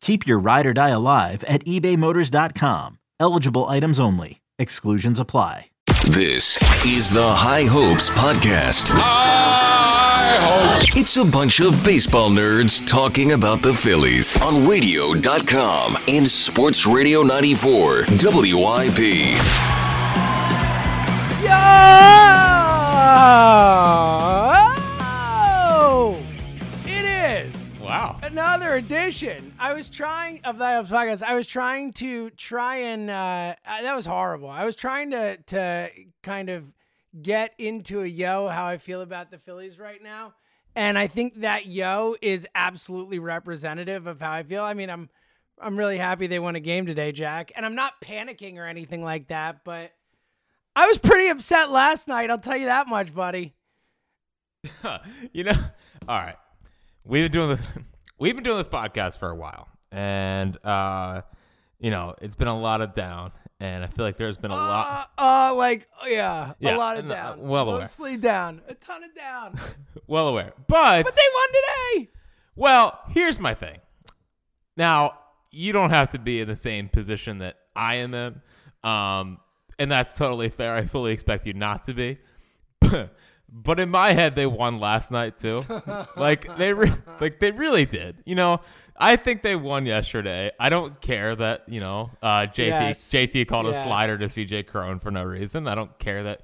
Keep your ride or die alive at ebaymotors.com. Eligible items only. Exclusions apply. This is the High Hopes Podcast. High Hopes. It's a bunch of baseball nerds talking about the Phillies on radio.com and Sports Radio 94 WIP. Yo! Another edition. I was trying of the podcast. I was trying to try and uh, that was horrible. I was trying to to kind of get into a yo how I feel about the Phillies right now, and I think that yo is absolutely representative of how I feel. I mean, I'm I'm really happy they won a game today, Jack, and I'm not panicking or anything like that, but I was pretty upset last night. I'll tell you that much, buddy. you know, all right. We've been doing this. We've been doing this podcast for a while, and uh, you know, it's been a lot of down, and I feel like there's been a lot. Uh, uh like oh, yeah, Yeah, a lot of no, down. well aware. mostly down, a ton of down. Well aware, but but they won today. well, here's my thing. Now, you don't have to be in the same position that I am in, um, and that's totally fair. I fully expect you not to be. But in my head, they won last night too. like they, re- like they really did. You know, I think they won yesterday. I don't care that you know uh, JT Yes. JT called Yes. a slider to CJ Cron for no reason. I don't care that.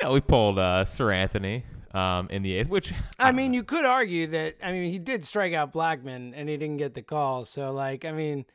You know, we pulled uh, Seranthony um, in the eighth, which I mean, you could argue that. I mean, he did strike out Blackmon, and he didn't get the call. So, like, I mean,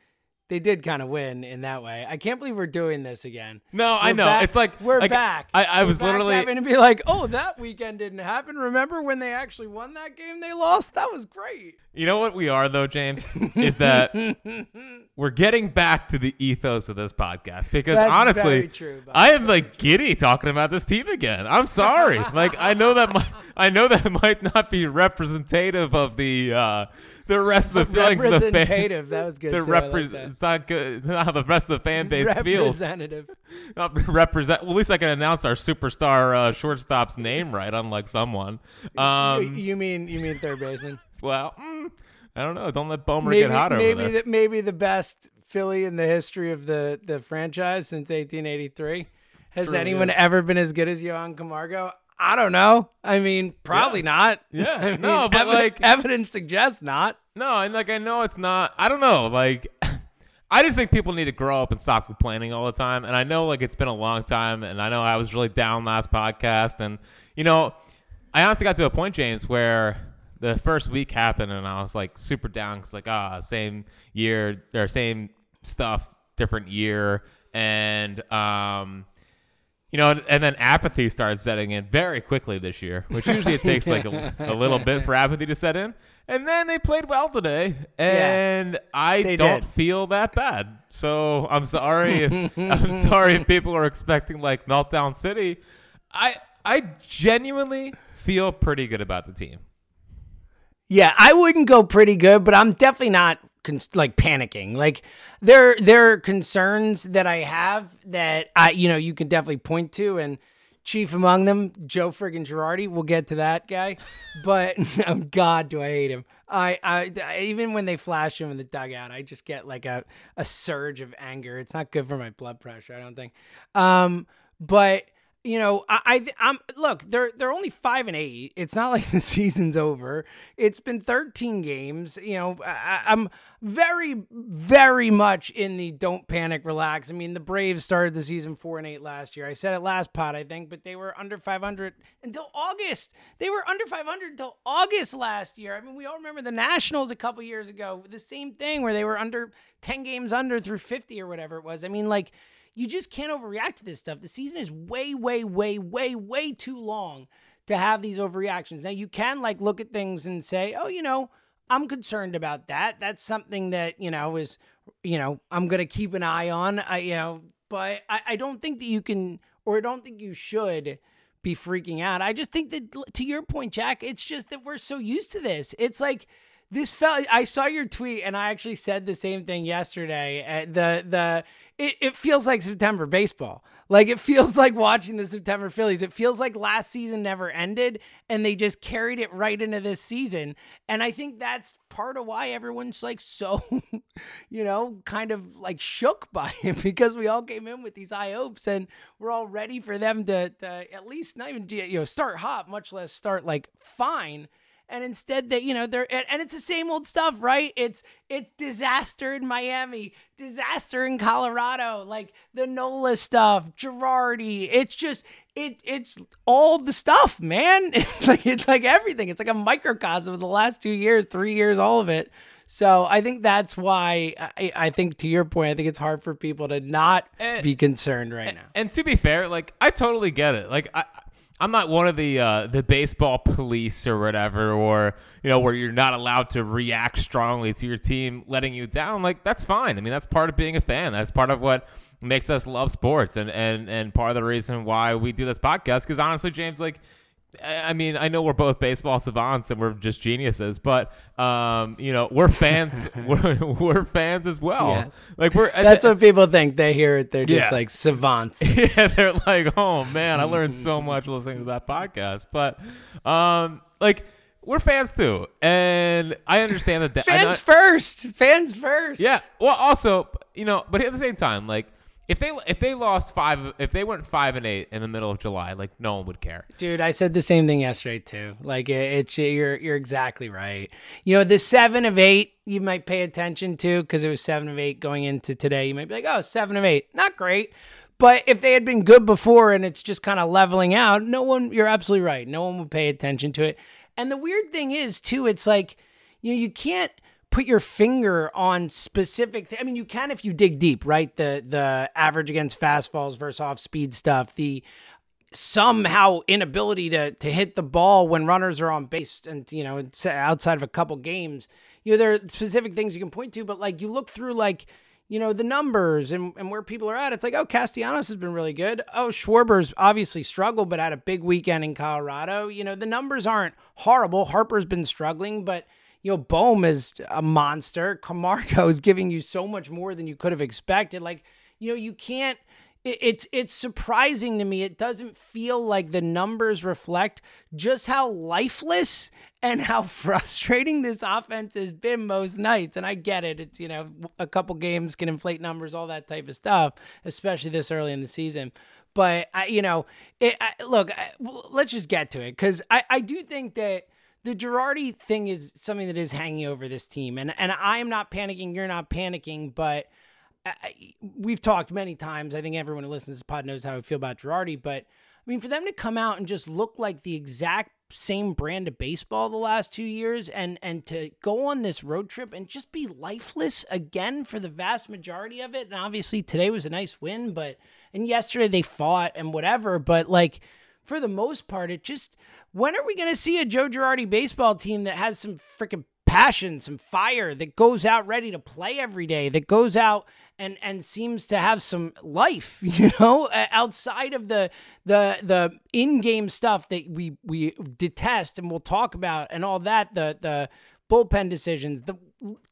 they did kind of win in that way. I can't believe we're doing this again. No, I We're know. back- It's like- we're like, back. I- I We're was back literally- having to be like, oh, that weekend didn't happen. Remember when they actually won that game? They lost. That was great. You know what we are though, James, is that we're getting back to the ethos of this podcast because That's honestly, true, I am like giddy talking about this team again. I'm sorry. like I know that might, I know that might not be representative of the uh, the rest of the feelings of the fan. Representative. That was good. The too. Repre- like that. it's not good Not how the rest of the fan base feels. Representative. Not represent. Well, at least I can announce our superstar uh, shortstop's name right, unlike someone. You- Um, you mean you mean third baseman? well, mm, I don't know. Don't let Bomer maybe get hot over maybe there. the, maybe the best Phillie in the history of the the franchise since 1883. Has Truly anyone is. ever been as good as Johan Camargo? I don't know. I mean, probably not. Yeah, I mean, no, but, like- evidence suggests not. No, and like I know it's not. I don't know. Like, I just think people need to grow up and stop complaining all the time. And I know like it's been a long time, and I know I was really down last podcast, and you know, I honestly got to a point, James, where the first week happened, and I was like super down because like ah, same year or same stuff different year, and um, you know, and, and then apathy starts setting in very quickly this year, which usually it takes like a, a little bit for apathy to set in. And then they played well today, and I don't did. feel that bad. So I'm sorry. If, I'm sorry if people are expecting like meltdown city. I I genuinely feel pretty good about the team. Yeah, I wouldn't go pretty good, but I'm definitely not like panicking. Like there there are concerns that I have that I you know you can definitely point to and chief among them Joe friggin' Girardi. We'll get to that guy, but oh God, do I hate him. I, I I- even when they flash him in the dugout, I just get like a a surge of anger. It's not good for my blood pressure. I don't think. Um, but you know, I, I I'm look, they're they're only five and eight. It's not like the season's over. It's been 13 games. You know, I, I'm very, very much in the don't panic, relax. I mean, the Braves started the season four and eight last year. I said it last pod, I think, but they were under 500 until August. They were under 500 until August last year. I mean, we all remember the Nationals a couple years ago, the same thing where they were under 10 games under through 50 or whatever it was. I mean, like you just can't overreact to this stuff. The season is way, way, way, way, way too long to have these overreactions. Now you can like look at things and say, oh, you know, I'm concerned about that. That's something that you know is, you know, I'm gonna keep an eye on. I, you know, but I, I don't think that you can, or I don't think you should be freaking out. I just think that, to your point, Jack, it's just that we're so used to this. It's like this felt. I saw your tweet, and I actually said the same thing yesterday. Uh, the the it, it feels like September baseball. Like it feels like watching the September Phillies. It feels like last season never ended, and they just carried it right into this season. And I think that's part of why everyone's like so, you know, kind of like shook by it because we all came in with these high hopes, and we're all ready for them to, to at least not even you know start hot, much less start like fine and instead they you know they're and, and it's the same old stuff right? It's it's disaster in miami disaster in colorado like the nola stuff girardi. It's just it it's all the stuff man. Like it's like everything. It's like a microcosm of the last two years three years all of it. So i think that's why i, I think to your point i think it's hard for people to not And- be concerned right eh, now. And to be fair, like I totally get it. Like I I'm not one of the uh, the baseball police or whatever, or you know, where you're not allowed to react strongly to your team letting you down. Like that's fine. I mean, that's part of being a fan. That's part of what makes us love sports, and and and part of the reason why we do this podcast. Because honestly, James, like. I mean, I know we're both baseball savants and we're just geniuses, but um, you know, we're fans. we're, we're fans as well. Yes. Like we're that's what people think they hear it they're just Yeah. like savants yeah, they're like, oh man, I learned so much listening to that podcast. But um, like we're fans too, and I understand that. that Fans first. Fans first. yeah. Well, also, you know, but at the same time, like if they if they lost five, if they went five and eight in the middle of July, like no one would care. Dude, I said the same thing yesterday too. Like it, it's you're you're exactly right. You know, the seven of eight you might pay attention to because it was seven of eight going into today. You might be like, oh, seven of eight, not great. But if they had been good before and it's just kind of leveling out, no one. You're absolutely right. No one would pay attention to it. And the weird thing is too, it's like you know you can't put your finger on specific th- I mean you can if you dig deep, right? The the average against fastballs versus off speed stuff, the somehow inability to to hit the ball when runners are on base and you know outside of a couple games. You know there are specific things you can point to, but like you look through like you know the numbers and, and where people are at. It's like oh Castellanos has been really good. Oh Schwarber's obviously struggled, but had a big weekend in Colorado. You know the numbers aren't horrible. Harper's been struggling, but you know, Bohm is a monster. Camargo is giving you so much more than you could have expected. Like, you know, you can't. it- It's it's surprising to me. It doesn't feel like the numbers reflect just how lifeless and how frustrating this offense has been most nights. And I get it. It's you know a couple games can inflate numbers, all that type of stuff, especially this early in the season. But I, you know, it, I, look, I, let's just get to it because I I do think that the Girardi thing is something that is hanging over this team, and and I am not panicking. You're not panicking, but I, I- we've talked many times. I think everyone who listens to this pod knows how I feel about Girardi. But I mean, for them to come out and just look like the exact same brand of baseball the last two years and and to go on this road trip and just be lifeless again for the vast majority of it and obviously today was a nice win but and yesterday they fought and whatever but like for the most part it just when are we going to see a Joe Girardi baseball team that has some freaking passion, some fire, that goes out ready to play every day, that goes out and and seems to have some life, you know, outside of the the the in-game stuff that we we detest and we'll talk about and all that, the the bullpen decisions, the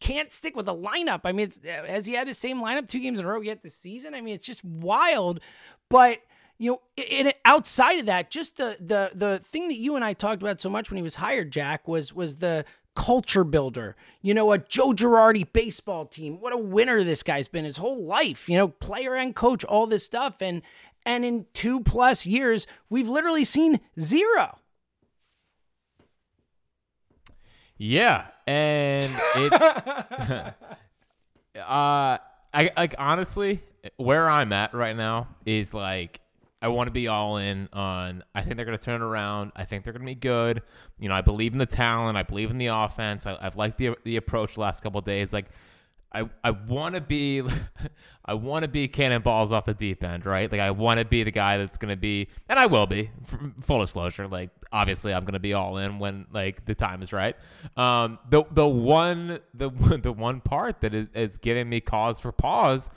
can't stick with the lineup. I mean, uh, has he had the same lineup two games in a row yet this season? I mean, it's just wild, but you know, in, outside of that, just the the the thing that you and I talked about so much when he was hired, Jack, was was the culture builder. You know, a Joe Girardi baseball team. What a winner this guy's been his whole life. You know, player and coach, all this stuff, and and in two plus years, we've literally seen zero. Yeah, and it. uh, I like honestly, where I'm at right now is like I want to be all in on. I think they're going to turn around. I think they're going to be good. You know, I believe in the talent. I believe in the offense. I, have liked the the approach the last couple days. Like, I I want to be, I want to be cannonballs off the deep end, right? Like, I want to be the guy that's going to be, and I will be. Full disclosure, like obviously I'm going to be all in when like the time is right. Um, the the one the the one part that is is giving me cause for pause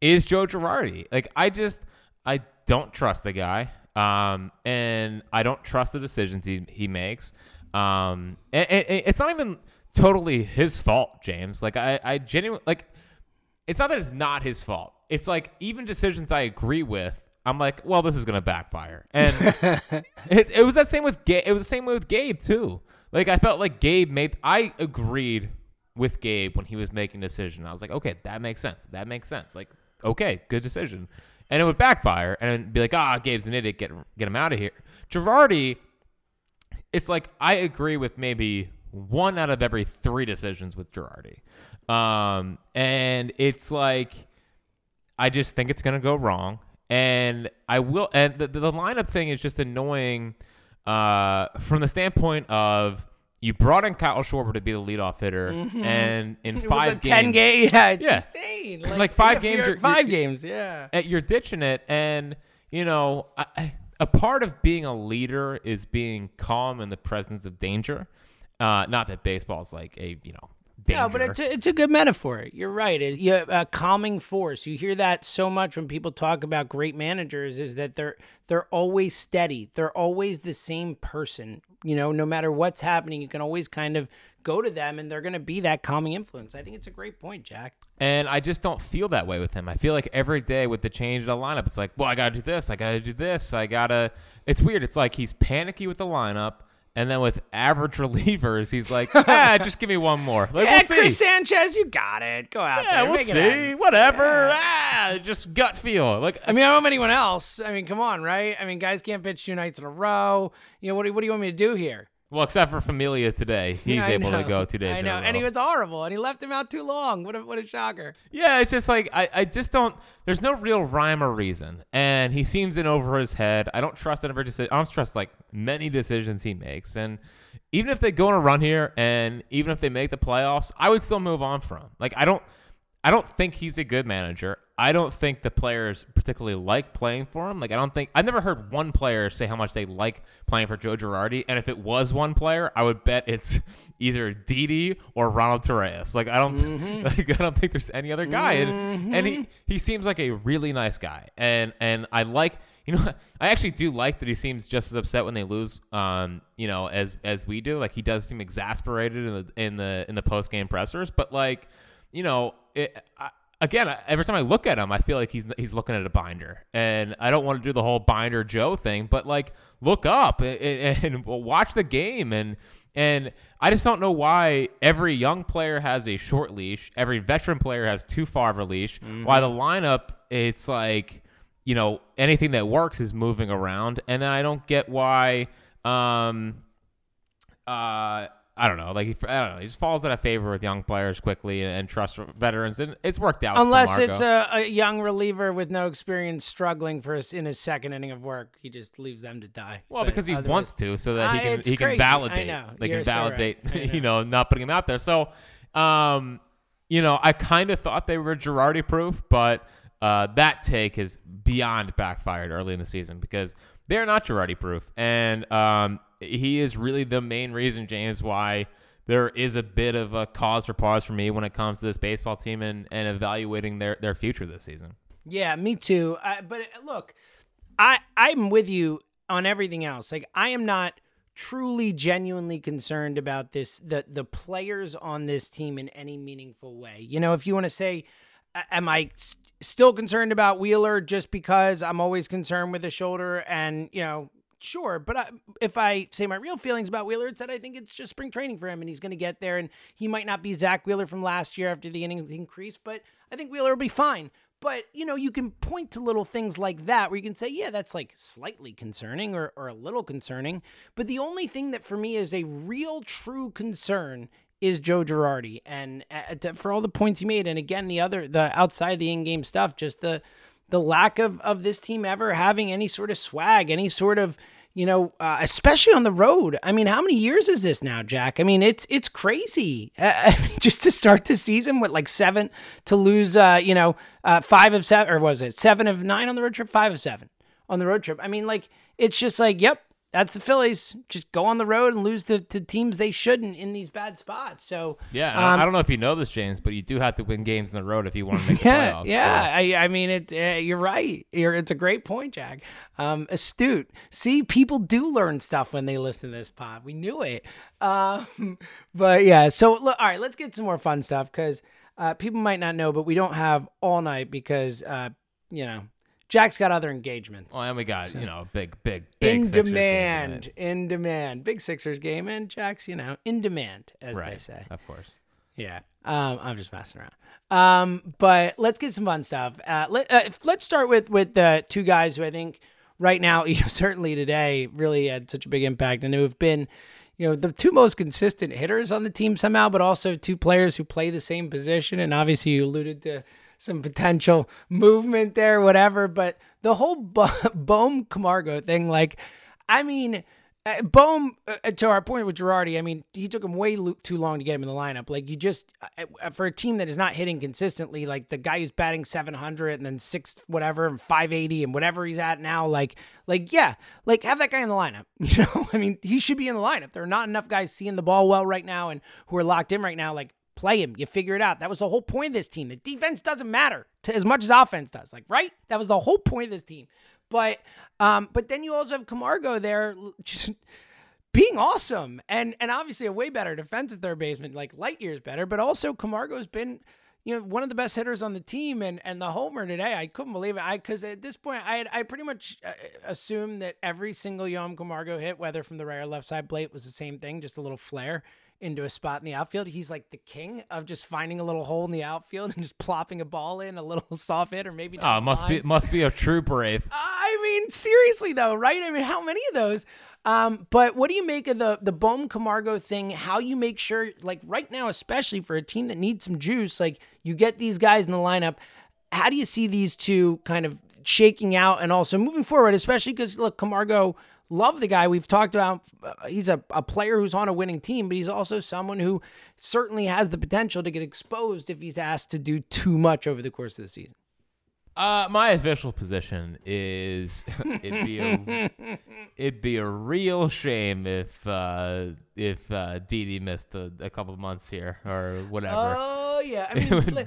is Joe Girardi. Like, I just I don't trust the guy, um, and I don't trust the decisions he he makes. Um, and, and it's not even totally his fault, James. Like I, I genuinely like. It's not that it's not his fault. It's like even decisions I agree with, I'm like, well, this is gonna backfire. And it, it was that same with Gabe. It was the same way with Gabe too. Like I felt like Gabe made. I agreed with Gabe when he was making decision. I was like, okay, that makes sense. That makes sense. Like, okay, good decision and it would backfire and be like, ah, Gabe's an idiot, get get him out of here. Girardi, it's like I agree with maybe one out of every three decisions with Girardi, um, and it's like I just think it's gonna go wrong, and I will. And the, the lineup thing is just annoying uh, from the standpoint of you brought in Kyle Schwarber to be the leadoff hitter, mm-hmm. and in it five games, ten game, yeah, it's yeah. insane. Like, like five games, you're, 5 you're, games, yeah. You're ditching it, and you know, I, a part of being a leader is being calm in the presence of danger. Uh, not that baseball is like a you know danger. No, but it's a, it's a good metaphor. You're right. It, you, a calming force. You hear that so much when people talk about great managers is that they're they're always steady. They're always the same person. You know, no matter what's happening, you can always kind of go to them and they're going to be that calming influence. I think it's a great point, Jack. And I just don't feel that way with him. I feel like every day with the change of the lineup, it's like, well, I got to do this. I got to do this. I got to. It's weird. It's like he's panicky with the lineup and then with average relievers, he's like, ah, just give me one more. Like, yeah, we'll see. Chris Sanchez, you got it. Go out yeah, there. we'll see. Whatever. Yeah. Ah, just gut feel. Like, I mean, I don't have anyone else. I mean, come on, right? I mean, guys can't pitch two nights in a row. You know, what do, what do you want me to do here? Well, except for Familia today, he's yeah, able to go two days. I know, and he was horrible, and he left him out too long. What a what a shocker! Yeah, it's just like I, I just don't. There's no real rhyme or reason, and he seems in over his head. I don't trust every decision. I don't trust like many decisions he makes, and even if they go on a run here, and even if they make the playoffs, I would still move on from. Like I don't. I don't think he's a good manager. I don't think the players particularly like playing for him. Like I don't think I've never heard one player say how much they like playing for Joe Girardi. And if it was one player, I would bet it's either Didi or Ronald Torreyes. Like I don't mm-hmm. like I don't think there's any other guy. Mm-hmm. And and he he seems like a really nice guy. And and I like you know I actually do like that he seems just as upset when they lose um you know as as we do. Like he does seem exasperated in the in the in the post game pressers, but like you know, it, I, again, every time I look at him, I feel like he's he's looking at a binder, and I don't want to do the whole binder Joe thing, but like look up and, and, watch the game, and and I just don't know why every young player has a short leash, every veteran player has too far of a leash. Mm-hmm. Why the lineup, it's like you know anything that works is moving around, and then I don't get why. Um, uh, I don't know, like he, I don't know, he just falls out of favor with young players quickly and, and trust veterans, and it's worked out. Unless it's a, a young reliever with no experience struggling for his, in his second inning of work, he just leaves them to die. well But because he wants to, so that he can it's he can crazy. I validate. They You're can so right. validate, you know, not putting him out there. So, um, you know, I kind of thought they were Girardi proof, but uh, that take is beyond backfired early in the season because they're not Girardi proof, and um, he is really the main reason, James, why there is a bit of a cause for pause for me when it comes to this baseball team and, and evaluating their, their future this season. Yeah, me too. I, but uh, look, I I'm with you on everything else. Like I am not truly genuinely concerned about this the the players on this team in any meaningful way. You know, if you want to say am I s- still concerned about Wheeler just because I'm always concerned with the shoulder and, you know, sure, but I, if I say my real feelings about Wheeler, it's that I think it's just spring training for him and he's going to get there and he might not be Zach Wheeler from last year after the innings increase, but I think Wheeler will be fine. But, you know, you can point to little things like that where you can say, yeah, that's like slightly concerning or, or a little concerning. But the only thing that for me is a real true concern is Joe Girardi. And uh, for all the points he made, and again, the other, the outside the in game stuff, just the, the lack of, of this team ever having any sort of swag, any sort of, you know, uh, especially on the road. I mean, how many years is this now, Jack? I mean, it's it's crazy. Uh, just to start the season with like seven to lose, uh, you know, uh, five of seven, or what was it seven of nine on the road trip, five of seven on the road trip. I mean, like it's just like, yep, that's the Phillies. Just go on the road and lose to, to teams they shouldn't in these bad spots. So Yeah, I- um, I don't know if you know this, James, but you do have to win games in the road if you want to make Yeah, playoffs. yeah. so- I, I mean, it. Uh, you're right. You're, it's a great point, Jack. Um, astute. See, people do learn stuff when they listen to this pod. We knew it. Um, but yeah. So look, all right, let's get some more fun stuff because uh, people might not know, but we don't have all night because uh, you know Jack's got other engagements. Well, and we got you know big, big, big in demand, in demand, big Sixers game, and Jack's, you know, in demand, as they say. Of course. Yeah. Um, I'm just messing around. Um, but let's get some fun stuff. Uh, let, uh, let's start with with the two guys who I think right now, you know, certainly today, really had such a big impact and who have been, you know, the two most consistent hitters on the team somehow, but also two players who play the same position. And obviously, you alluded to some potential movement there, whatever. But the whole Bo- Bohm Camargo thing, like, I mean. Uh, Bohm, uh, to our point with Girardi, I mean, he took him way lo- too long to get him in the lineup. Like, you just, uh, uh, for a team that is not hitting consistently, like the guy who's batting 700 and then six, whatever, and 580 and whatever he's at now, like, like, yeah, like have that guy in the lineup. You know, I mean, he should be in the lineup. There are not enough guys seeing the ball well right now and who are locked in right now. Like, play him. You figure it out. That was the whole point of this team. The defense doesn't matter as much as offense does. Like, right? That was the whole point of this team. But, um, but then you also have Camargo there, just being awesome and and obviously a way better defensive third baseman, like light years better. But also Camargo's been, you know, one of the best hitters on the team, and and the homer today, I couldn't believe it. I because at this point, I had, I pretty much uh, assumed that every single Johan Camargo hit, whether from the right or left side plate, was the same thing, just a little flare into a spot in the outfield. He's like the king of just finding a little hole in the outfield and just plopping a ball in, a little soft hit, or maybe not. Oh, down it the must be must be a true brave. I mean, seriously though, right? I mean, how many of those? Um, but what do you make of the the Bohm Camargo thing? How you make sure, like right now, especially for a team that needs some juice, like you get these guys in the lineup. How do you see these two kind of shaking out and also moving forward? Especially because look, Camargo, love the guy we've talked about. Uh, he's a, a player who's on a winning team, but he's also someone who certainly has the potential to get exposed if he's asked to do too much over the course of the season. Uh, my official position is it'd be a it'd be a real shame if uh, if uh, Didi missed a, a couple months here or whatever. Oh yeah, I mean,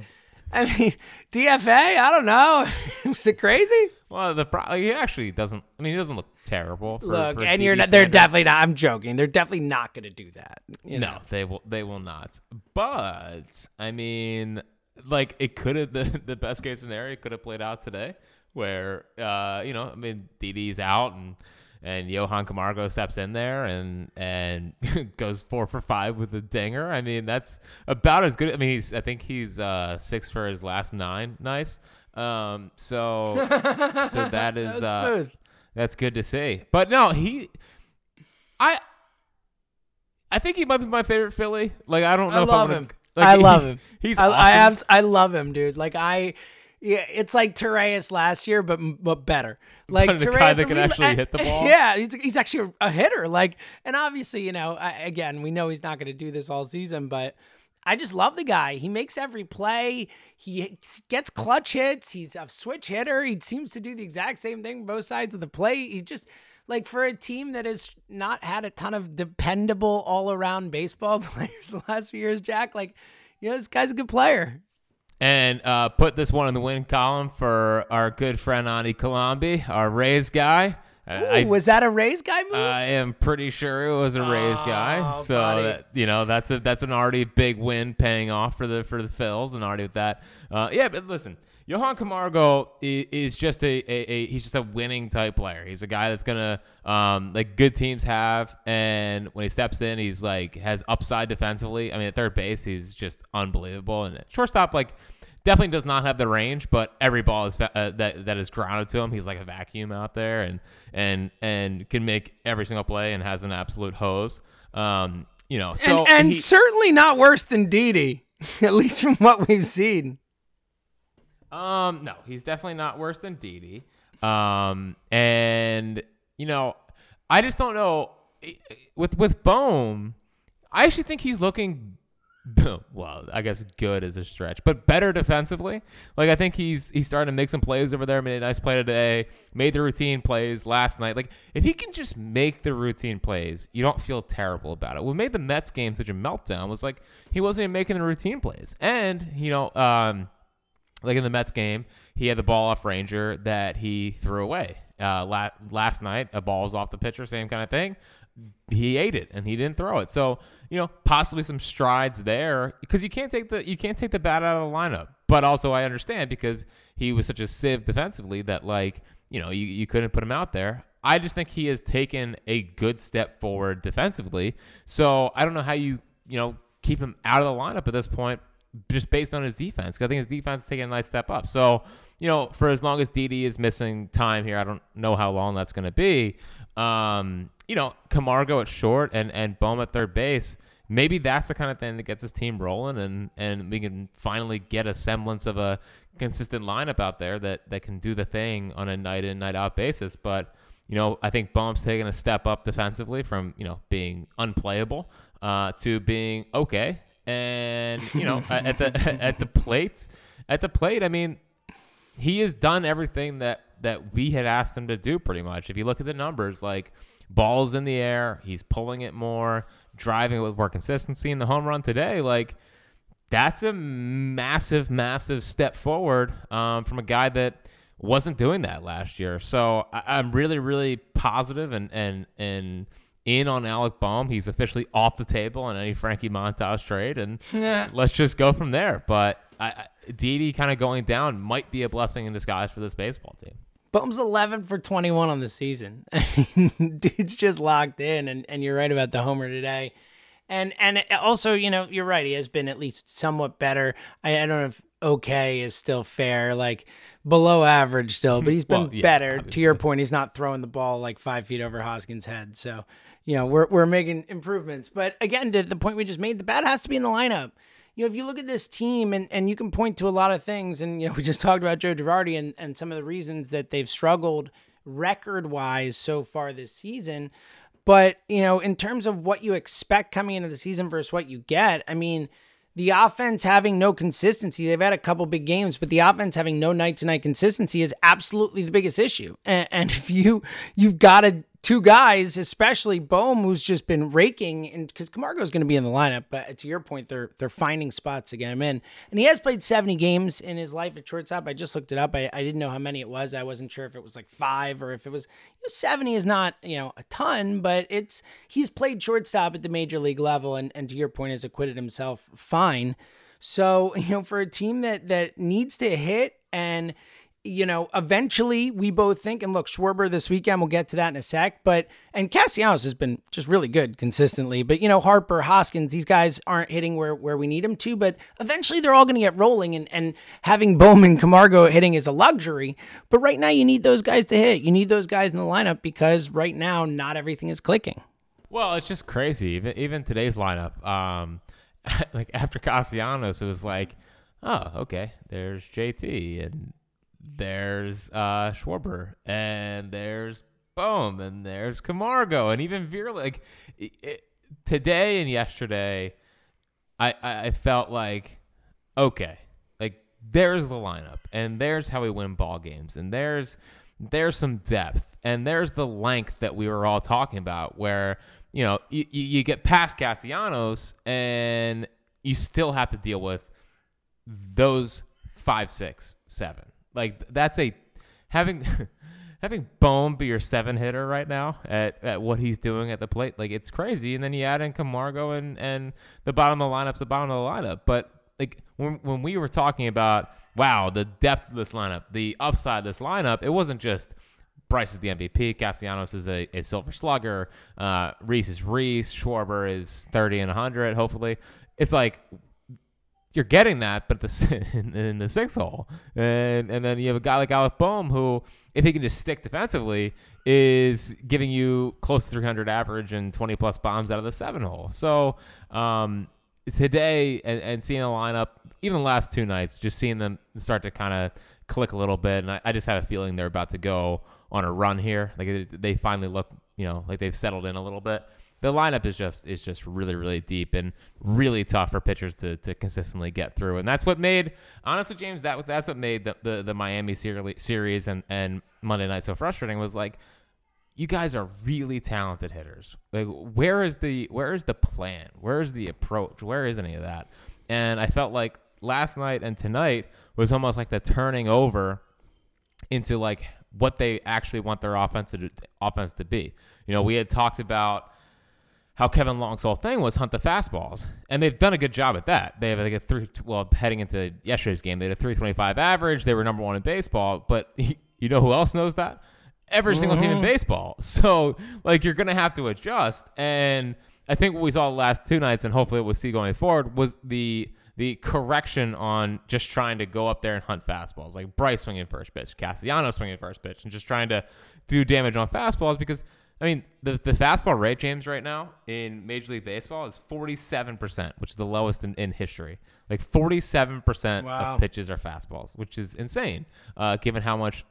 I mean, DFA. I don't know. Was it crazy? Well, the pro- he actually doesn't. I mean, he doesn't look terrible. For, Look, for and you're not. They're standards. definitely not. I'm joking. They're definitely not going to do that. You no, know? they will. They will not. But I mean, like it could have the the best case scenario could have played out today, where uh, you know, I mean, Didi's out and and Johan Camargo steps in there and and goes four for five with a dinger. I mean, that's about as good. I mean, he's I think he's uh, six for his last nine. Nice. Um, so so that is uh. That's good to see. But no, he, I, I think he might be my favorite Phillie. Like I don't know I if love I'm him. like, I he- love him. He's I, awesome. I, abs- I love him, dude. Like I, yeah, it's like Torreyes last year, but but better. Like But Torreyes, that can we- actually I- hit the ball? Yeah, he's he's actually a, a hitter. Like, and obviously, you know, I, again, we know he's not going to do this all season, but. I just love the guy. He makes every play. He gets clutch hits. He's a switch hitter. He seems to do the exact same thing both sides of the plate. He just like for a team that has not had a ton of dependable all around baseball players the last few years, Jack, like, you know, this guy's a good player. and uh, put this one in the win column for our good friend Ani Colombi, our Rays guy. Ooh, I, was that a Rays guy move? I am pretty sure it was a Rays guy. Oh, So that, you know that's a that's an already big win paying off for the for the Phils and already with that. Uh, yeah, but listen, Johan Camargo is, is just a, a, a he's just a winning type player. He's a guy that's gonna um, like good teams have, and when he steps in, he's like has upside defensively. I mean, at third base, he's just unbelievable, and shortstop, like definitely does not have the range, but every ball is uh, that that is grounded to him. He's like a vacuum out there, and and and can make every single play, and has an absolute hose. Um, you know, so and and he- certainly not worse than Didi, at least from what we've seen. Um, no, he's definitely not worse than Didi. Um, and you know, I just don't know with with Bohm. I actually think he's looking well. I guess good is a stretch, but better defensively. Like I think he's he's starting to make some plays over there. Made a nice play today. Made the routine plays last night. Like if he can just make the routine plays, you don't feel terrible about it. What made the Mets game such a meltdown was like he wasn't even making the routine plays, and you know, um like in the Mets game, he had the ball off Ranger that he threw away. Uh, la- last night, a ball was off the pitcher, same kind of thing. He ate it and he didn't throw it. So you know, possibly some strides there because you can't take the you can't take the bat out of the lineup. But also, I understand because he was such a sieve defensively that like you know you, you couldn't put him out there. I just think he has taken a good step forward defensively. So I don't know how you you know keep him out of the lineup at this point just based on his defense. I think his defense is taking a nice step up. So, you know, for as long as Didi is missing time here, I don't know how long that's going to be. Um, you know, Camargo at short and and Bohm at third base. Maybe that's the kind of thing that gets this team rolling, and and we can finally get a semblance of a consistent lineup out there that that can do the thing on a night in night out basis. But you know, I think Bohm's taking a step up defensively from you know being unplayable uh, to being okay and you know at the at the plate at the plate i mean he has done everything that that we had asked him to do pretty much if you look at the numbers like balls in the air he's pulling it more driving it with more consistency in the home run today like that's a massive massive step forward um, from a guy that wasn't doing that last year so I, i'm really really positive and and and in on Alec Bohm. He's officially off the table on any Frankie Montas trade, and let's just go from there. But I, I, Didi kind of going down might be a blessing in disguise for this baseball team. Bohm's 11 for 21 on the season. I mean, dude's just locked in, and, and you're right about the homer today. And and also, you know, you're right. He has been at least somewhat better. I, I don't know if okay is still fair, like below average still, but he's been Well, yeah, better. To your point, he's not throwing the ball like five feet over Hoskins' head. So, you know, we're we're making improvements. But again, to the point we just made, the bat has to be in the lineup. You know, if you look at this team and, and you can point to a lot of things, and you know, we just talked about Joe Girardi and, and some of the reasons that they've struggled record wise so far this season. But, you know, in terms of what you expect coming into the season versus what you get, I mean, the offense having no consistency, they've had a couple big games, but the offense having no night to night consistency is absolutely the biggest issue. And, and if you you've got a two guys, especially Bohm, who's just been raking, and because Camargo is going to be in the lineup, but to your point, they're they're finding spots to get him in, and he has played seventy games in his life at shortstop. I just looked it up. I, I didn't know how many it was. I wasn't sure if it was like five or if it was you know, seventy is not you know a ton, but it's he's played shortstop at the major league level, and and to your point, has acquitted himself fine. So you know, for a team that that needs to hit and you know, eventually we both think, and look, Schwarber this weekend, we'll get to that in a sec, but, and Castellanos has been just really good consistently, but, you know, Harper, Hoskins, these guys aren't hitting where, where we need them to, but eventually they're all going to get rolling, and, and having Bowman, Camargo hitting is a luxury, but right now you need those guys to hit. You need those guys in the lineup because right now not everything is clicking. Well, it's just crazy. Even even today's lineup, um, like after Castellanos, it was like, oh, okay, there's JT and there's uh, Schwarber and there's Bohm and there's Camargo and even Veer. Like it, it, today and yesterday, I, I I felt like okay, like there's the lineup and there's how we win ball games and there's there's some depth and there's the length that we were all talking about where you know you, you get past Castellanos and you still have to deal with those five six seven like that's a having having Bohm be your seven hitter right now at, at what he's doing at the plate like it's crazy and then you add in Camargo and and the bottom of the lineup's the bottom of the lineup but like when when we were talking about wow the depth of this lineup the upside of this lineup it wasn't just Bryce is the MVP. Castellanos is a, a silver slugger. Uh, Rhys is Rhys. Schwarber is 30 and 100, hopefully. It's like you're getting that, but the in, the six hole, and and then you have a guy like Alec Bohm who, if he can just stick defensively, is giving you close to 300 average and 20 plus bombs out of the seven hole. So um, today, and, and seeing the lineup, even the last two nights, just seeing them start to kind of click a little bit, and I, I just have a feeling they're about to go on a run here. Like they finally look, you know, like they've settled in a little bit. The lineup is just is just really really deep and really tough for pitchers to, to consistently get through, and that's what made honestly James that was that's what made the the, the Miami series and and Monday night so frustrating was like you guys are really talented hitters. Like where is the where is the plan? Where is the approach? Where is any of that? And I felt like last night and tonight was almost like the turning over into like what they actually want their offense to offense to be. You know, we had talked about how Kevin Long's whole thing was hunt the fastballs, and they've done a good job at that. They have like a three. Well, heading into yesterday's game, they had a 325 average. They were number one in baseball, but you know who else knows that? Every mm-hmm. single team in mm-hmm. baseball. So like you're gonna have to adjust, and I think what we saw the last two nights, and hopefully what we'll see going forward, was the the correction on just trying to go up there and hunt fastballs, like Bryce swinging first pitch, Castellanos swinging first pitch, and just trying to do damage on fastballs because. I mean, the, the fastball rate, James, right now in Major League Baseball is 47%, which is the lowest in, in history. Like 47% wow. of pitches are fastballs, which is insane, uh, given how much,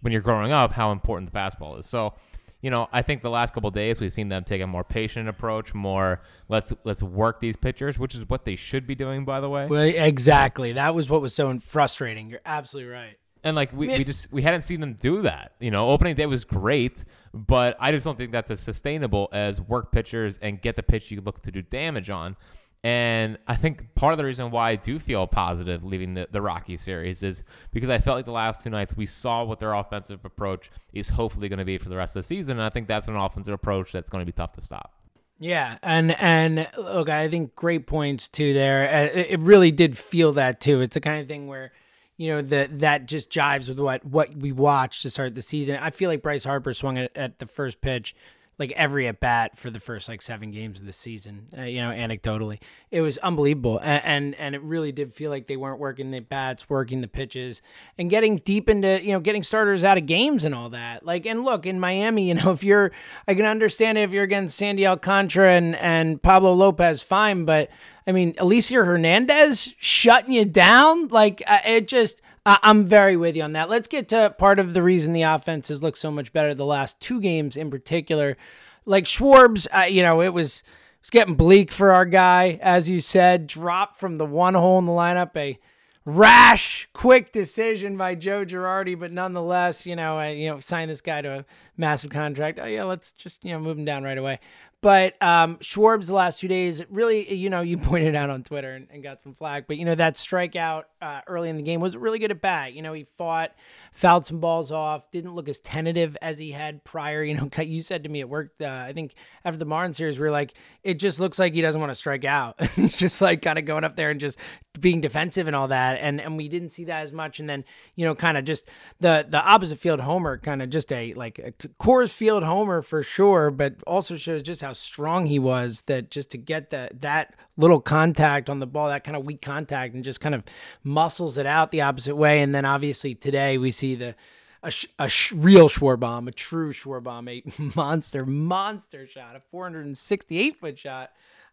when you're growing up, how important the fastball is. So you know, I think the last couple days we've seen them take a more patient approach, more let's let's work these pitchers, which is what they should be doing, by the way. Well, exactly. That was what was so frustrating. You're absolutely right. And like we, we just we hadn't seen them do that. You know, opening day was great, but I just don't think that's as sustainable as work pitchers and get the pitch you look to do damage on. And I think part of the reason why I do feel positive leaving the, the Rocky series is because I felt like the last two nights we saw what their offensive approach is hopefully going to be for the rest of the season. And I think that's an offensive approach that's going to be tough to stop. Yeah, and and look, I think great points too. There, uh, it really did feel that too. It's the kind of thing where, you know, that that just jives with what what we watched to start the season. I feel like Bryce Harper swung at, at the first pitch like every at bat for the first like seven games of the season. Uh, you know, anecdotally, it was unbelievable, and, and, and it really did feel like they weren't working the bats, working the pitches, and getting deep into you know getting starters out of games and all that. Like, and look in Miami, you know, if you're, I can understand if you're against Sandy Alcantara and and Pablo Lopez, fine, but I mean, Elieser Hernandez shutting you down, like uh, it just I'm very with you on that. Let's get to part of the reason the offense has looked so much better the last two games in particular. Like Schwarbs, uh, you know, it was it was getting bleak for our guy, as you said, dropped from the one hole in the lineup, a rash, quick decision by Joe Girardi, but nonetheless, you know, uh, you know, sign this guy to a massive contract. Oh yeah, let's just you know move him down right away. But um, Schwarbs the last two days, really, you know, you pointed out on Twitter and, and got some flack. But you know that strikeout uh, early in the game was really good at bat. You know, he fought, fouled some balls off, didn't look as tentative as he had prior. You know, you said to me it worked. Uh, I think after the Marlins series, we are like, it just looks like he doesn't want to strike out. He's just like kind of going up there and just being defensive and all that. And and we didn't see that as much. And then you know, kind of just the the opposite field homer, kind of just a like a Coors Field homer for sure, but also shows just how strong he was that just to get that that little contact on the ball, that kind of weak contact, and just kind of muscles it out the opposite way. And then obviously today we see the a, a real Schwarber, a true Schwarber, a monster, monster shot, a 468 foot shot.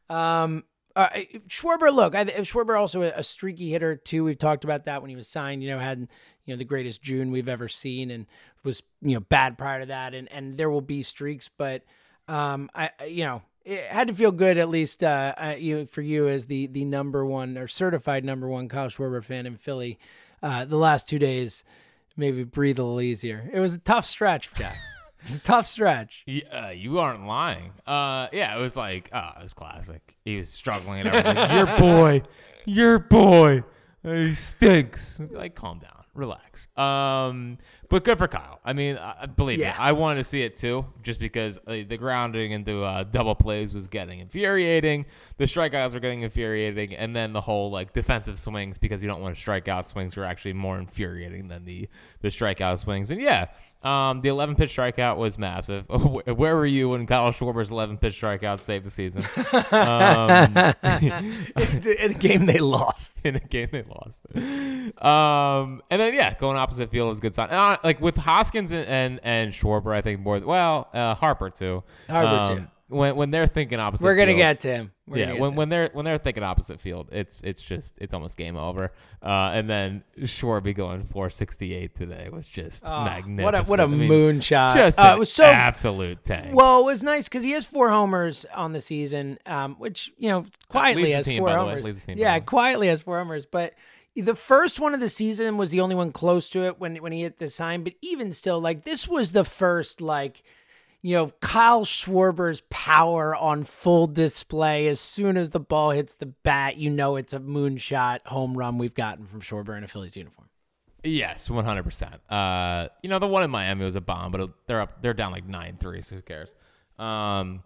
Um, uh, Schwarber, look, I, Schwarber also a, a, streaky hitter too. We've talked about that when he was signed. You know, had you know the greatest June we've ever seen, and was you know bad prior to that, and and there will be streaks, but um, I you know it had to feel good at least uh, uh, you for you as the the number one or certified number one Kyle Schwarber fan in Philly. Uh, the last two days, maybe breathe a little easier. It was a tough stretch, Jack. it was a tough stretch. Yeah, uh, you aren't lying. Uh, yeah, it was like, oh, it was classic. He was struggling, and I was like, "Your boy, your boy, he stinks." Like, calm down relax. Um, but good for Kyle. I mean, uh, believe yeah. me, I wanted to see it too, just because uh, the grounding into uh, double plays was getting infuriating. The strikeouts were getting infuriating, and then the whole like defensive swings because you don't want to strike out swings were actually more infuriating than the the strikeout swings. And yeah, um, the 11 pitch strikeout was massive. Where were you when Kyle Schwarber's 11 pitch strikeout saved the season? Um, in a game they lost. In a game they lost. Um, and then yeah, going opposite field is a good sign. Uh, like with Hoskins and, and, and Schwarber, I think more. Well, uh, Harper too. Harper too. When when they're thinking opposite. We're gonna field, get to him. We're yeah, when when they're when they're thinking opposite field, it's it's just it's almost game over. Uh, and then Shorby going 468 today was just oh, magnificent. What a what a I mean, moonshot! Just uh, it was so absolute tank. Well, it was nice because he has four homers on the season, um, which you know quietly has team, four homers. Team, yeah, quietly has four homers, but. The first one of the season was the only one close to it when when he hit the sign, but even still, like this was the first like you know, Kyle Schwarber's power on full display. As soon as the ball hits the bat, you know it's a moonshot home run we've gotten from Schwarber in a Phillies uniform. Yes, one hundred percent. Uh, you know, the one in Miami was a bomb, but they're up, they're down like nine three, so who cares? Um,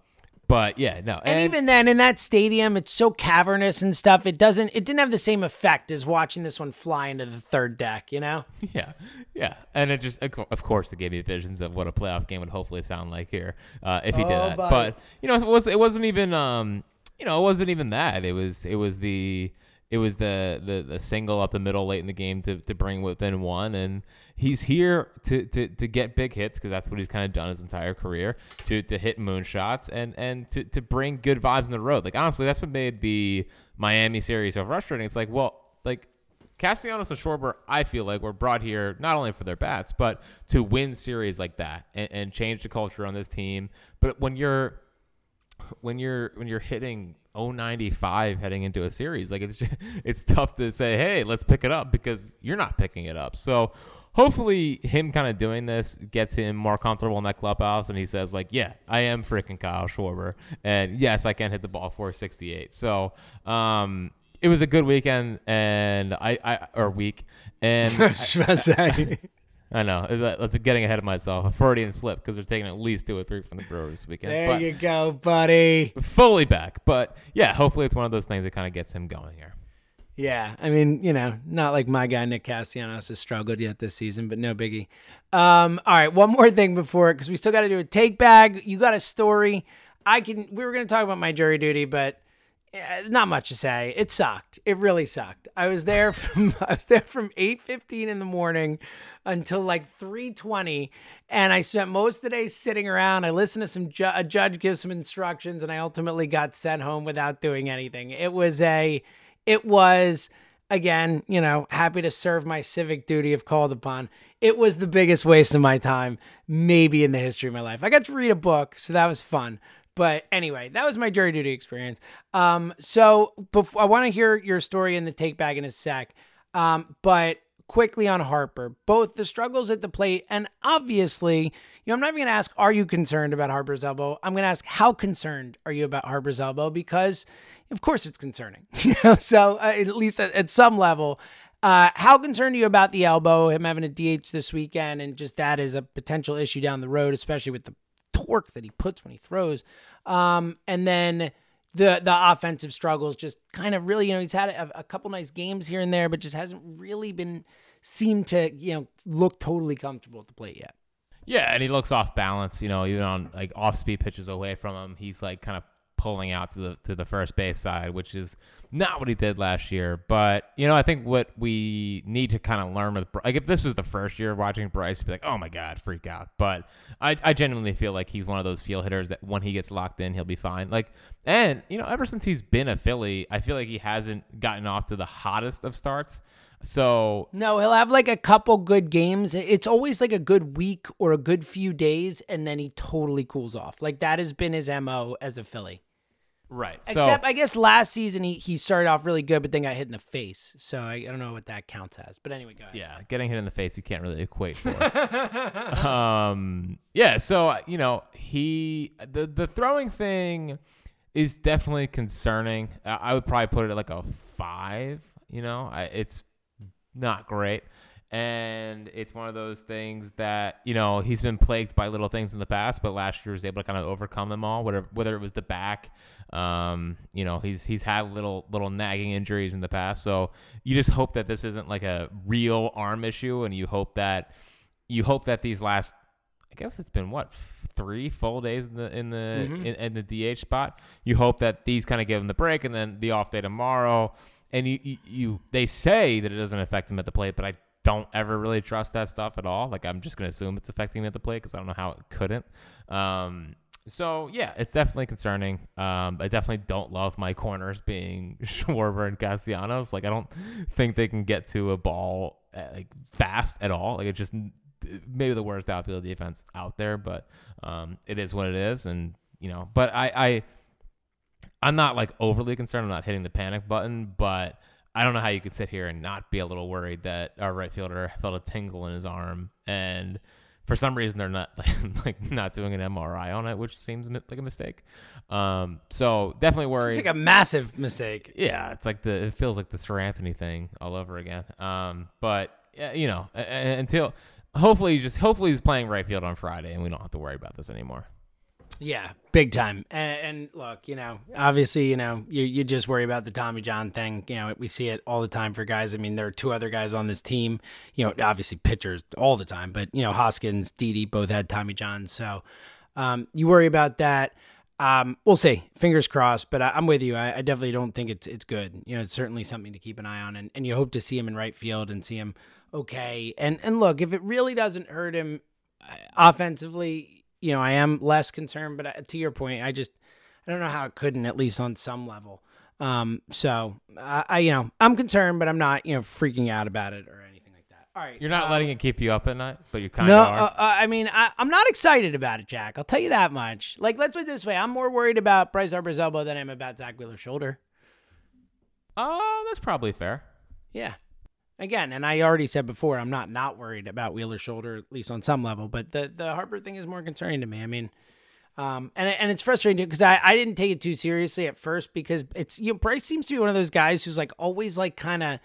but yeah, no. And, and, even then, in that stadium, it's so cavernous and stuff. It doesn't. It didn't have the same effect as watching this one fly into the third deck. You know? Yeah, yeah. And it just, of course, it gave me visions of what a playoff game would hopefully sound like here uh, if he oh, did that. Buddy. But you know, it was. It wasn't even. Um, you know, it wasn't even that. It was. It was the. It was the, the the single up the middle late in the game to to bring within one and he's here to, to, to get big hits because that's what he's kind of done his entire career to, to hit moonshots and, and to, to bring good vibes in the road. Like, honestly, that's what made the Miami series so frustrating. It's like, well, like, Castellanos and Schwarber, I feel like, were brought here not only for their bats, but to win series like that and, and change the culture on this team. But when you're when you're when you're hitting 095 heading into a series, like it's just, it's tough to say, hey, let's pick it up because you're not picking it up. So hopefully him kind of doing this gets him more comfortable in that clubhouse and he says like yeah i am freaking kyle schwarber and yes i can hit the ball 468 so um it was a good weekend and i i or week and I, I know that's getting ahead of myself. A Freudian slip because they're taking at least two or three from the Brewers this weekend. There but you go, buddy. Fully back, but yeah, hopefully it's one of those things that kind of gets him going here. Yeah, I mean, you know, not like my guy Nick Castellanos has struggled yet this season, but no biggie. Um, all right, one more thing before because we still got to do a take bag. You got a story. I can. We were going to talk about my jury duty, but uh, not much to say. It sucked. It really sucked. I was there from I was there from eight fifteen in the morning until like three twenty, and I spent most of the day sitting around. I listened to some ju- a judge give some instructions, and I ultimately got sent home without doing anything. It was a it was, again, you know, happy to serve my civic duty if called upon. It was the biggest waste of my time, maybe in the history of my life. I got to read a book, so that was fun. But anyway, that was my jury duty experience. Um, so before, I want to hear your story in the take bag in a sec. Um, but quickly on Harper, both the struggles at the plate and obviously, you know, I'm not even going to ask, are you concerned about Harper's elbow? I'm going to ask, how concerned are you about Harper's elbow? Because of course it's concerning. you know, so uh, at least at, at some level, uh, how concerned are you about the elbow, him having a DH this weekend, and just that is a potential issue down the road, especially with the torque that he puts when he throws. Um, and then the the offensive struggles, just kind of really, you know, he's had a, a couple nice games here and there, but just hasn't really been seemed to, you know, look totally comfortable at the plate yet. Yeah, and he looks off balance, you know, even on like off speed pitches away from him. He's like kind of pulling out to the to the first base side, which is not what he did last year. But you know, I think what we need to kind of learn with like if this was the first year of watching Bryce, be like, oh my god, freak out. But I I genuinely feel like he's one of those field hitters that when he gets locked in, he'll be fine. Like and you know, ever since he's been a Phillie, I feel like he hasn't gotten off to the hottest of starts. So no, he'll have like a couple good games. It's always like a good week or a good few days, and then he totally cools off. Like that has been his mo as a Phillie. Right. Except so, I guess last season he, he started off really good, but then got hit in the face. So I, I don't know what that counts as. But anyway, go ahead. Yeah, getting hit in the face you can't really equate for. um, yeah. So you know he the the throwing thing is definitely concerning. I would probably put it at like a five. You know, I, it's not great. And it's one of those things that, you know, he's been plagued by little things in the past, but last year was able to kind of overcome them all, whether whether it was the back. Um, you know, he's he's had little little nagging injuries in the past. So you just hope that this isn't like a real arm issue and you hope that you hope that these last I guess it's been what three full days in the in the mm-hmm. in, in, the DH spot. You hope that these kind of give him the break, and then the off day tomorrow and you, you, you they say that it doesn't affect him at the plate, but I don't ever really trust that stuff at all. Like I'm just gonna assume it's affecting me at the plate because I don't know how it couldn't. Um, so yeah, it's definitely concerning. Um, I definitely don't love my corners being Schwarber and Castellanos. Like I don't think they can get to a ball uh, like fast at all. Like it just maybe the worst outfield defense out there, but um, it is what it is, and you know. But I, I I'm not like overly concerned. I'm not hitting the panic button, but I don't know how you could sit here and not be a little worried that our right fielder felt a tingle in his arm, and for some reason they're not like, like not doing an MRI on it, which seems like a mistake. Um, so definitely worried. It's like a massive mistake. Yeah, it's like the it feels like the Seranthony thing all over again. Um, but you know, until hopefully just hopefully he's playing right field on Friday, and we don't have to worry about this anymore. Yeah, big time. And, and, look, you know, obviously, you know, you, you just worry about the Tommy John thing. You know, we see it all the time for guys. I mean, there are two other guys on this team, you know, obviously pitchers all the time, but, you know, Hoskins, Didi both had Tommy John. So um, you worry about that. Um, we'll see. Fingers crossed. But I, am with you. I, I, definitely don't think it's it's good. You know, it's certainly something to keep an eye on, and, and you hope to see him in right field and see him okay. And and look, if it really doesn't hurt him uh, offensively, you know, I am less concerned, but uh, to your point, I just I don't know how it couldn't at least on some level. Um, so I, I, you know, I'm concerned, but I'm not, you know, freaking out about it or anything like that. All right, you're not um, letting it keep you up at night, but you kind of no, are. Uh, I mean, I, am not excited about it, Jack. I'll tell you that much. Like, let's put it this way: I'm more worried about Bryce Harper's elbow than I'm about Zack Wheeler's shoulder. Oh, uh, that's probably fair. Yeah, Again, and I already said before, I'm not not worried about Wheeler's shoulder, at least on some level. But the the Harper thing is more concerning to me. I mean, um, and and it's frustrating because I, I didn't take it too seriously at first because it's you know Bryce seems to be one of those guys who's like always like kind of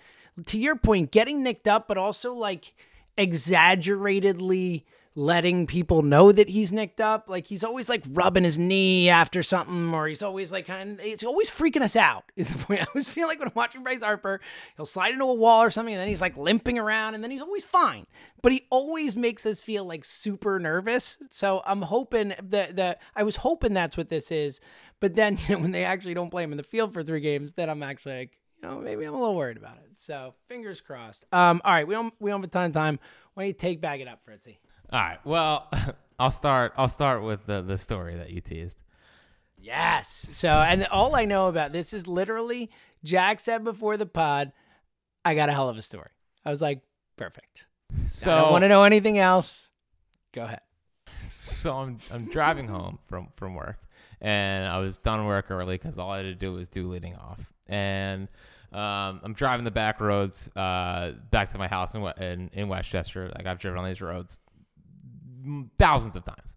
to your point getting nicked up, but also like exaggeratedly letting people know that he's nicked up. Like he's always like rubbing his knee after something, or he's always like kind of, it's always freaking us out. Is the point I always feel like when I'm watching Bryce Harper, he'll slide into a wall or something, and then he's like limping around, and then he's always fine. But he always makes us feel like super nervous. So I'm hoping that that I was hoping that's what this is. But then you know, when they actually don't play him in the field for three games, then I'm actually like, you know, maybe I'm a little worried about it. So fingers crossed. Um, all right, we don't we don't have a ton of time. Why don't you take back it up, Fritzy? All right. Well, I'll start. I'll start with the the story that you teased. Yes. So, and all I know about this is literally Jack said before the pod, I got a hell of a story. I was like, perfect. So, I don't want to know anything else. Go ahead. So I'm I'm driving home from from work, and I was done work early because all I had to do was do leading off, and. Um, I'm driving the back roads uh, back to my house in, in, in West Chester. Like I've driven on these roads thousands of times.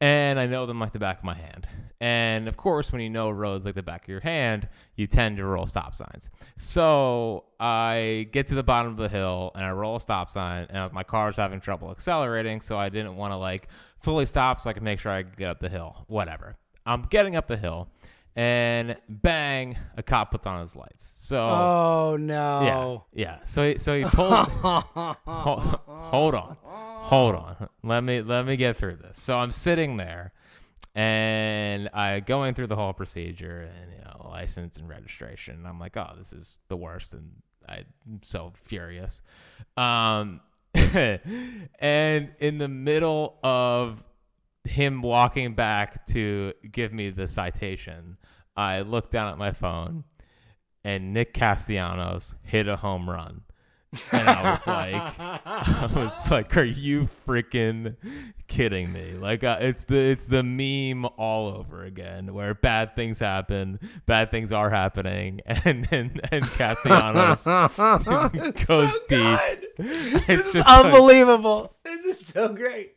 And I know them like the back of my hand. And of course, when you know roads like the back of your hand, you tend to roll stop signs. So I get to the bottom of the hill and I roll a stop sign, and my car is having trouble accelerating. So I didn't want to like fully stop so I could make sure I could get up the hill. Whatever. I'm getting up the hill and bang, a cop puts on his lights. So oh no, yeah, yeah. So he, so he pulled. hold, hold on, hold on. Let me let me get through this. So I'm sitting there, and I going through the whole procedure and you know license and registration. And I'm like, oh, this is the worst, and I'm so furious. Um, and in the middle of him walking back to give me the citation, I looked down at my phone, and Nick Castellanos hit a home run and I was like, I was like, are you freaking kidding me? Like, uh, it's the it's the meme all over again, where bad things happen, bad things are happening, and and and Castellanos goes so deep. This It's is just like- unbelievable. this is so great.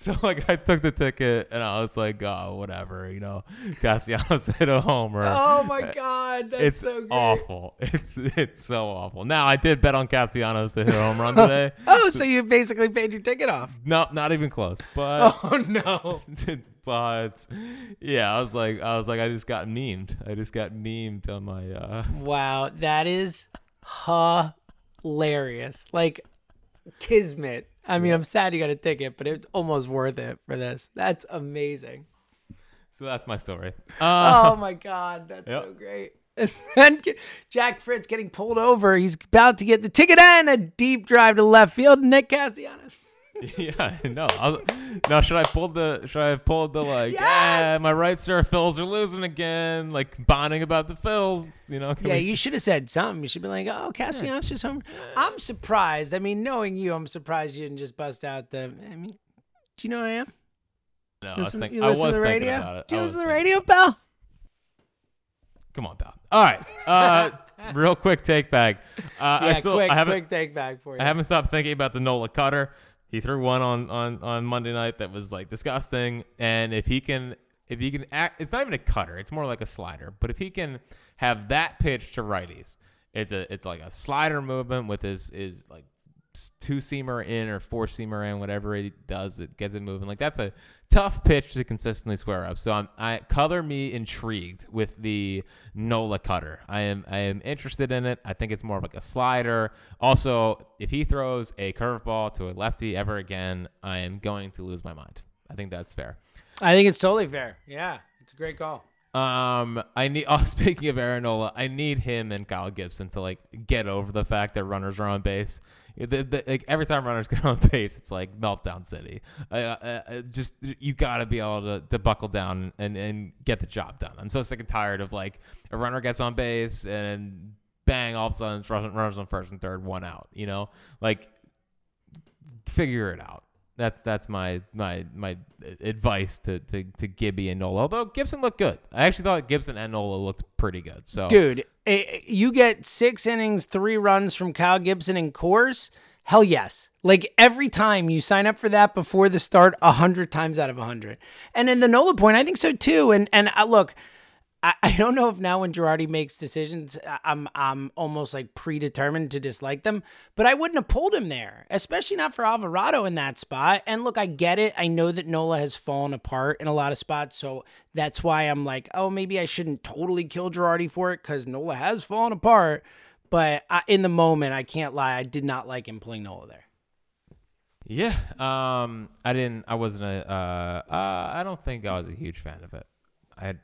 So like I took the ticket and I was like, oh, whatever, you know. Castellanos hit a homer. Oh my god, that's it's so great. awful. It's it's so awful. Now I did bet on Castellanos to hit a home run today. Oh, so you basically paid your ticket off. no, not even close. But Oh no. but yeah, I was like I was like I just got memed. I just got memed on my uh Wow, that is hilarious. Like kismet. I mean, I'm sad you got a ticket, but it's almost worth it for this. That's amazing. so that's my story. Uh, Oh my god, that's Yep. so great. And Jack Fritz getting pulled over. He's about to get the ticket and a deep drive to left field. Nick Castellanos. yeah, no. I was, no, should I pull the should I have pulled the like yeah, Yes! my right sir Phils are losing again, like bonding about the Phils, you know? Yeah, we- you should have said something. You should be like, "Oh, Castellanos just home." I'm surprised. I mean, knowing you, I'm surprised you didn't just bust out the. I mean, do you know who I am? no, I was, Listen, think, you I listen was to the thinking radio? about it. Do you listen to the thinking- radio, pal? Come on, pal. All right. Uh, real quick take back. Uh, I still quick, I haven't quick take back for you. I haven't stopped thinking about the Nola Cutter. He threw one on, on, on Monday night that was like disgusting. And if he can, if he can act, it's not even a cutter. It's more like a slider. But if he can have that pitch to righties, it's a, it's like a slider movement with his, his like two seamer in or four seamer in, whatever it does it gets it moving. Like that's a tough pitch to consistently square up. So I'm, I color me intrigued with the Nola cutter. I am, I am interested in it. I think it's more of like a slider. Also, if he throws a curveball to a lefty ever again, I am going to lose my mind. I think that's fair. I think it's totally fair. Yeah, it's a great call. Um, I need. Oh, speaking of Aaron Nola, I need him and Kyle Gibson to like get over the fact that runners are on base. The, the, like every time runners get on base, it's like meltdown city. Uh, uh, uh, just you got to be able to, to buckle down and, and get the job done. I'm so sick and tired of like a runner gets on base and bang, all of a sudden it's runners on first and third, one out. You know, like figure it out. That's that's my my my advice to, to, to Gibby and Nola. Although Gibson looked good, I actually thought Gibson and Nola looked pretty good. So Dude, eh, you get six innings, three runs from Kyle Gibson and course. Hell yes. Like every time you sign up for that before the start, a hundred times out of a hundred. And in the Nola point, I think so too. And and uh, look, I, I don't know if now when Girardi makes decisions, I'm I'm almost like predetermined to dislike them. But I wouldn't have pulled him there, especially not for Alvarado in that spot. And look, I get it. I know that Nola has fallen apart in a lot of spots, so that's why I'm like, oh, maybe I shouldn't totally kill Girardi for it because Nola has fallen apart. But I, in the moment, I can't lie, I did not like him pulling Nola there. yeah, um, I didn't. I wasn't a. Uh, uh, I don't think I was a huge fan of it. I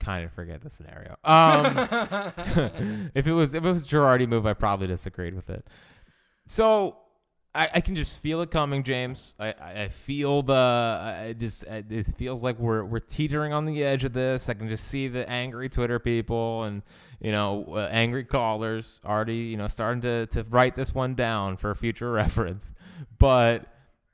kind of forget the scenario. Um, if it was if it was Girardi move, I probably disagreed with it. So I, I can just feel it coming, James. I, I I feel the. I just it feels like we're we're teetering on the edge of this. I can just see the angry Twitter people and you know uh, angry callers already you know starting to to write this one down for future reference. But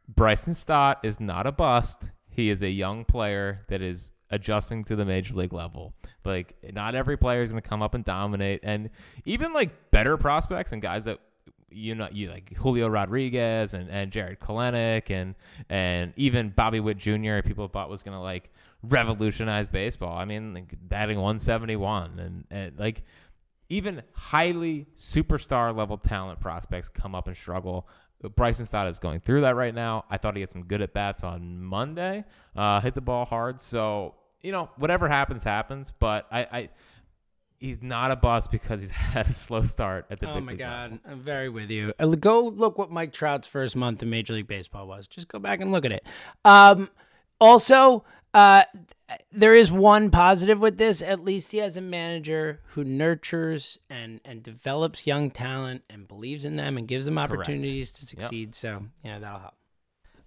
Bryson Stott is not a bust. He is a young player that is adjusting to the major league level. Like not every player is going to come up and dominate, and even like better prospects and guys that you know you like Julio Rodriguez and, and Jarred Kelenic and and even Bobby Witt Jr. People thought was going to like revolutionize baseball. I mean, like batting 171 and, and like even highly superstar level talent prospects come up and struggle. Bryson Stott is going through that right now. I thought he had some good at bats on Monday, uh, hit the ball hard. So you know, whatever happens, happens. But I, I he's not a bust because he's had a slow start at the Oh big my league level. God, I'm very with you. Uh, Go look what Mike Trout's first month in Major League Baseball was. Just go back and look at it. Um, also, Uh, there is one positive with this. At least he has a manager who nurtures and and develops young talent and believes in them and gives them opportunities to succeed. So you know that'll help.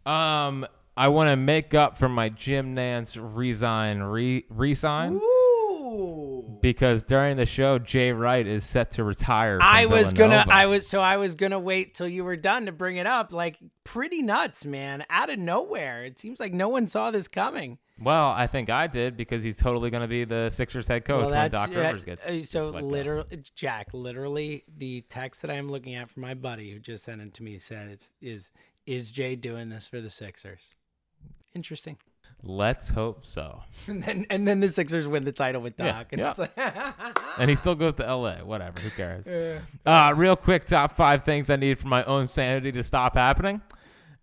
Um, I want to make up for my Jim Nantz resign re resign Ooh. because during the show Jay Wright is set to retire. I was gonna, I was so I was gonna wait till you were done to bring it up. Like pretty nuts, man, out of nowhere. It seems like no one saw this coming. Well, I think I did because he's totally going to be the Sixers head coach well, when Doc yeah, Rivers gets. uh, gets so go. literally, Jack. Literally, the text that I'm looking at from my buddy who just sent it to me said, "It's is is Jay doing this for the Sixers?" Interesting. Let's hope so. And then and then the Sixers win the title with Yeah, Doc, and yeah. it's like, and he still goes to LA. Whatever, who cares? Uh, real quick, top five things I need for my own sanity to stop happening.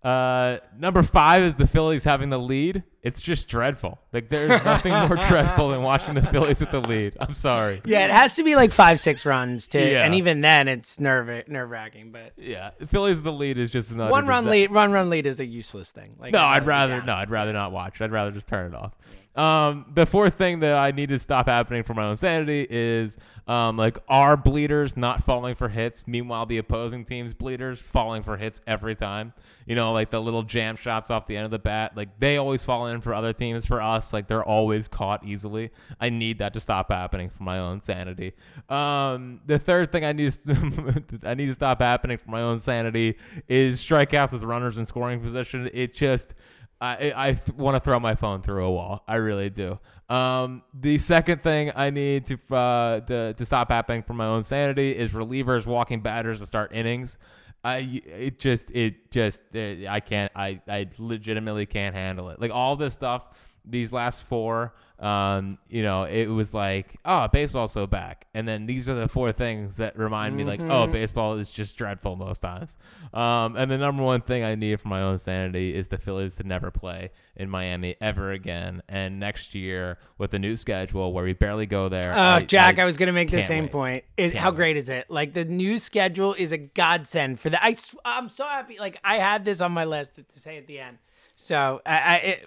Uh, number five is the Phillies having the lead. It's just dreadful. Like there's nothing more dreadful than watching the Phillies with the lead. I'm sorry. yeah, it has to be like five six runs to, Yeah. and even then it's nerve nerve wracking. But Yeah, Phillies the lead is just another one run lead, one run lead is a useless thing. Like No, I'd rather yeah. no, I'd rather not watch. I'd rather just turn it off. Um, the fourth thing that I need to stop happening for my own sanity is um, like our bleeders not falling for hits. Meanwhile, the opposing team's bleeders falling for hits every time. You know, like the little jam shots off the end of the bat. Like they always fall in for other teams. For us, like they're always caught easily. I need that to stop happening for my own sanity. Um, the third thing I need to, I need to stop happening for my own sanity is strikeouts with runners in scoring position. It just I I want to throw my phone through a wall. I really do. Um, the second thing I need to uh, to to stop happening for my own sanity is relievers walking batters to start innings. I it just it just eh, I can't I I legitimately can't handle it. Like all this stuff, these last four, um, you know, it was like oh baseball's so back, and then these are the four things that remind me like oh baseball is just dreadful most times. Um, and the number one thing I need for my own sanity is the Phillies to never play in Miami ever again. And next year with a new schedule where we barely go there. Uh, I- Jack, I, was going to make the same wait. point. It, how wait. great is it? Like the new schedule is a godsend for that. I, I'm so happy. Like I had this on my list to, to say at the end. So I, I it,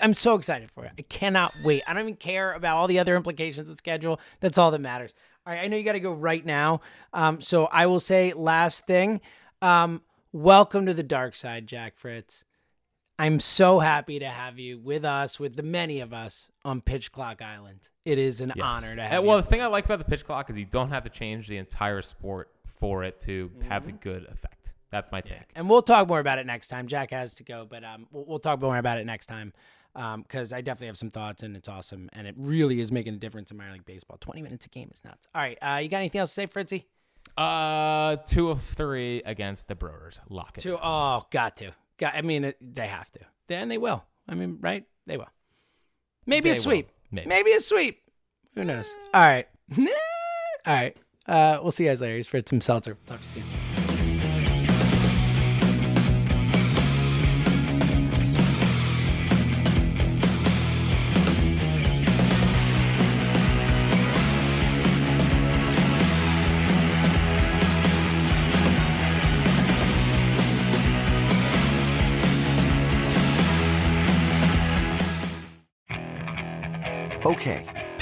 I'm so excited for it. I cannot wait. I don't even care about all the other implications of schedule. That's all that matters. All right, I know you got to go right now. Um, so I will say last thing. Um, welcome to the dark side, Jack Fritz. I'm so happy to have you with us, with the many of us on Pitch Clock Island. It is an Yes. honor to have And, you. well, the thing I like about the pitch clock is you don't have to change the entire sport for it to have Mm-hmm. a good effect. That's my take. and we'll talk more about it next time. Jack has to go, but um, we'll, we'll talk more about it next time because I definitely have some thoughts and it's awesome and it really is making a difference in minor league baseball. Twenty minutes a game is nuts. All right, uh, you got anything else to say, Fritzy? Uh, two of three against the Brewers. Lock it. Two. Oh, got to. Got. I mean, it, they have to. Then they will. I mean, right? They will. Maybe a They will. sweep. Maybe. a sweep. Who knows? All right. All right. Uh, we'll see you guys later. He's Fritz some seltzer. Talk to you soon.